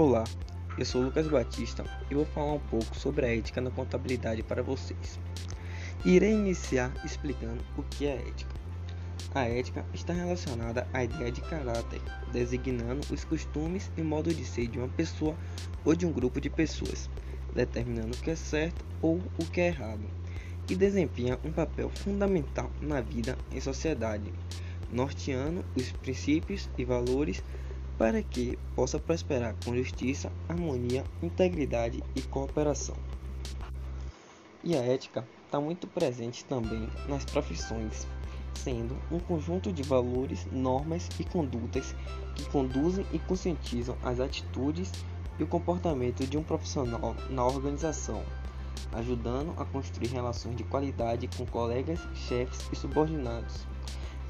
Olá, eu sou Lucas Batista e vou falar um pouco sobre a ética na contabilidade para vocês. Irei iniciar explicando o que é ética. A ética está relacionada à ideia de caráter, designando os costumes e modo de ser de uma pessoa ou de um grupo de pessoas, determinando o que é certo ou o que é errado, e desempenha um papel fundamental na vida em sociedade, norteando os princípios e valores para que possa prosperar com justiça, harmonia, integridade e cooperação. E a ética está muito presente também nas profissões, sendo um conjunto de valores, normas e condutas que conduzem e conscientizam as atitudes e o comportamento de um profissional na organização, ajudando a construir relações de qualidade com colegas, chefes e subordinados,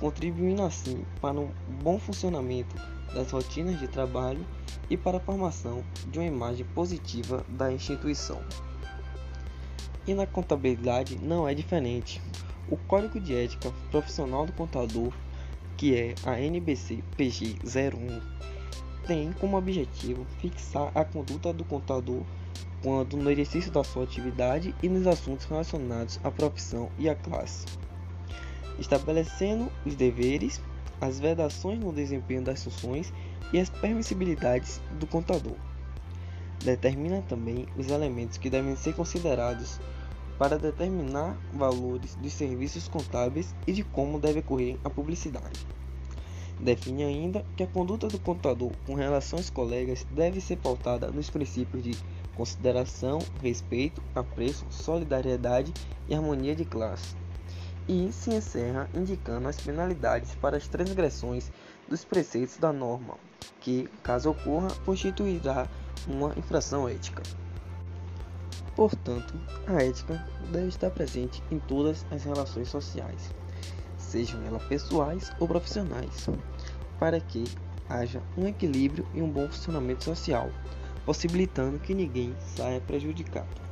contribuindo assim para um bom funcionamento das rotinas de trabalho e para a formação de uma imagem positiva da instituição. E na contabilidade não é diferente. O Código de Ética Profissional do Contador, que é a NBC PG 01, tem como objetivo fixar a conduta do contador quando no exercício da sua atividade e nos assuntos relacionados à profissão e à classe, estabelecendo os deveres, as vedações no desempenho das funções e as permissibilidades do contador. Determina também os elementos que devem ser considerados para determinar valores dos serviços contábeis e de como deve ocorrer a publicidade. Define ainda que a conduta do contador com relação aos colegas deve ser pautada nos princípios de consideração, respeito, apreço, solidariedade e harmonia de classe e se encerra indicando as penalidades para as transgressões dos preceitos da norma, que, caso ocorra, constituirá uma infração ética. Portanto, a ética deve estar presente em todas as relações sociais, sejam elas pessoais ou profissionais, para que haja um equilíbrio e um bom funcionamento social, possibilitando que ninguém saia prejudicado.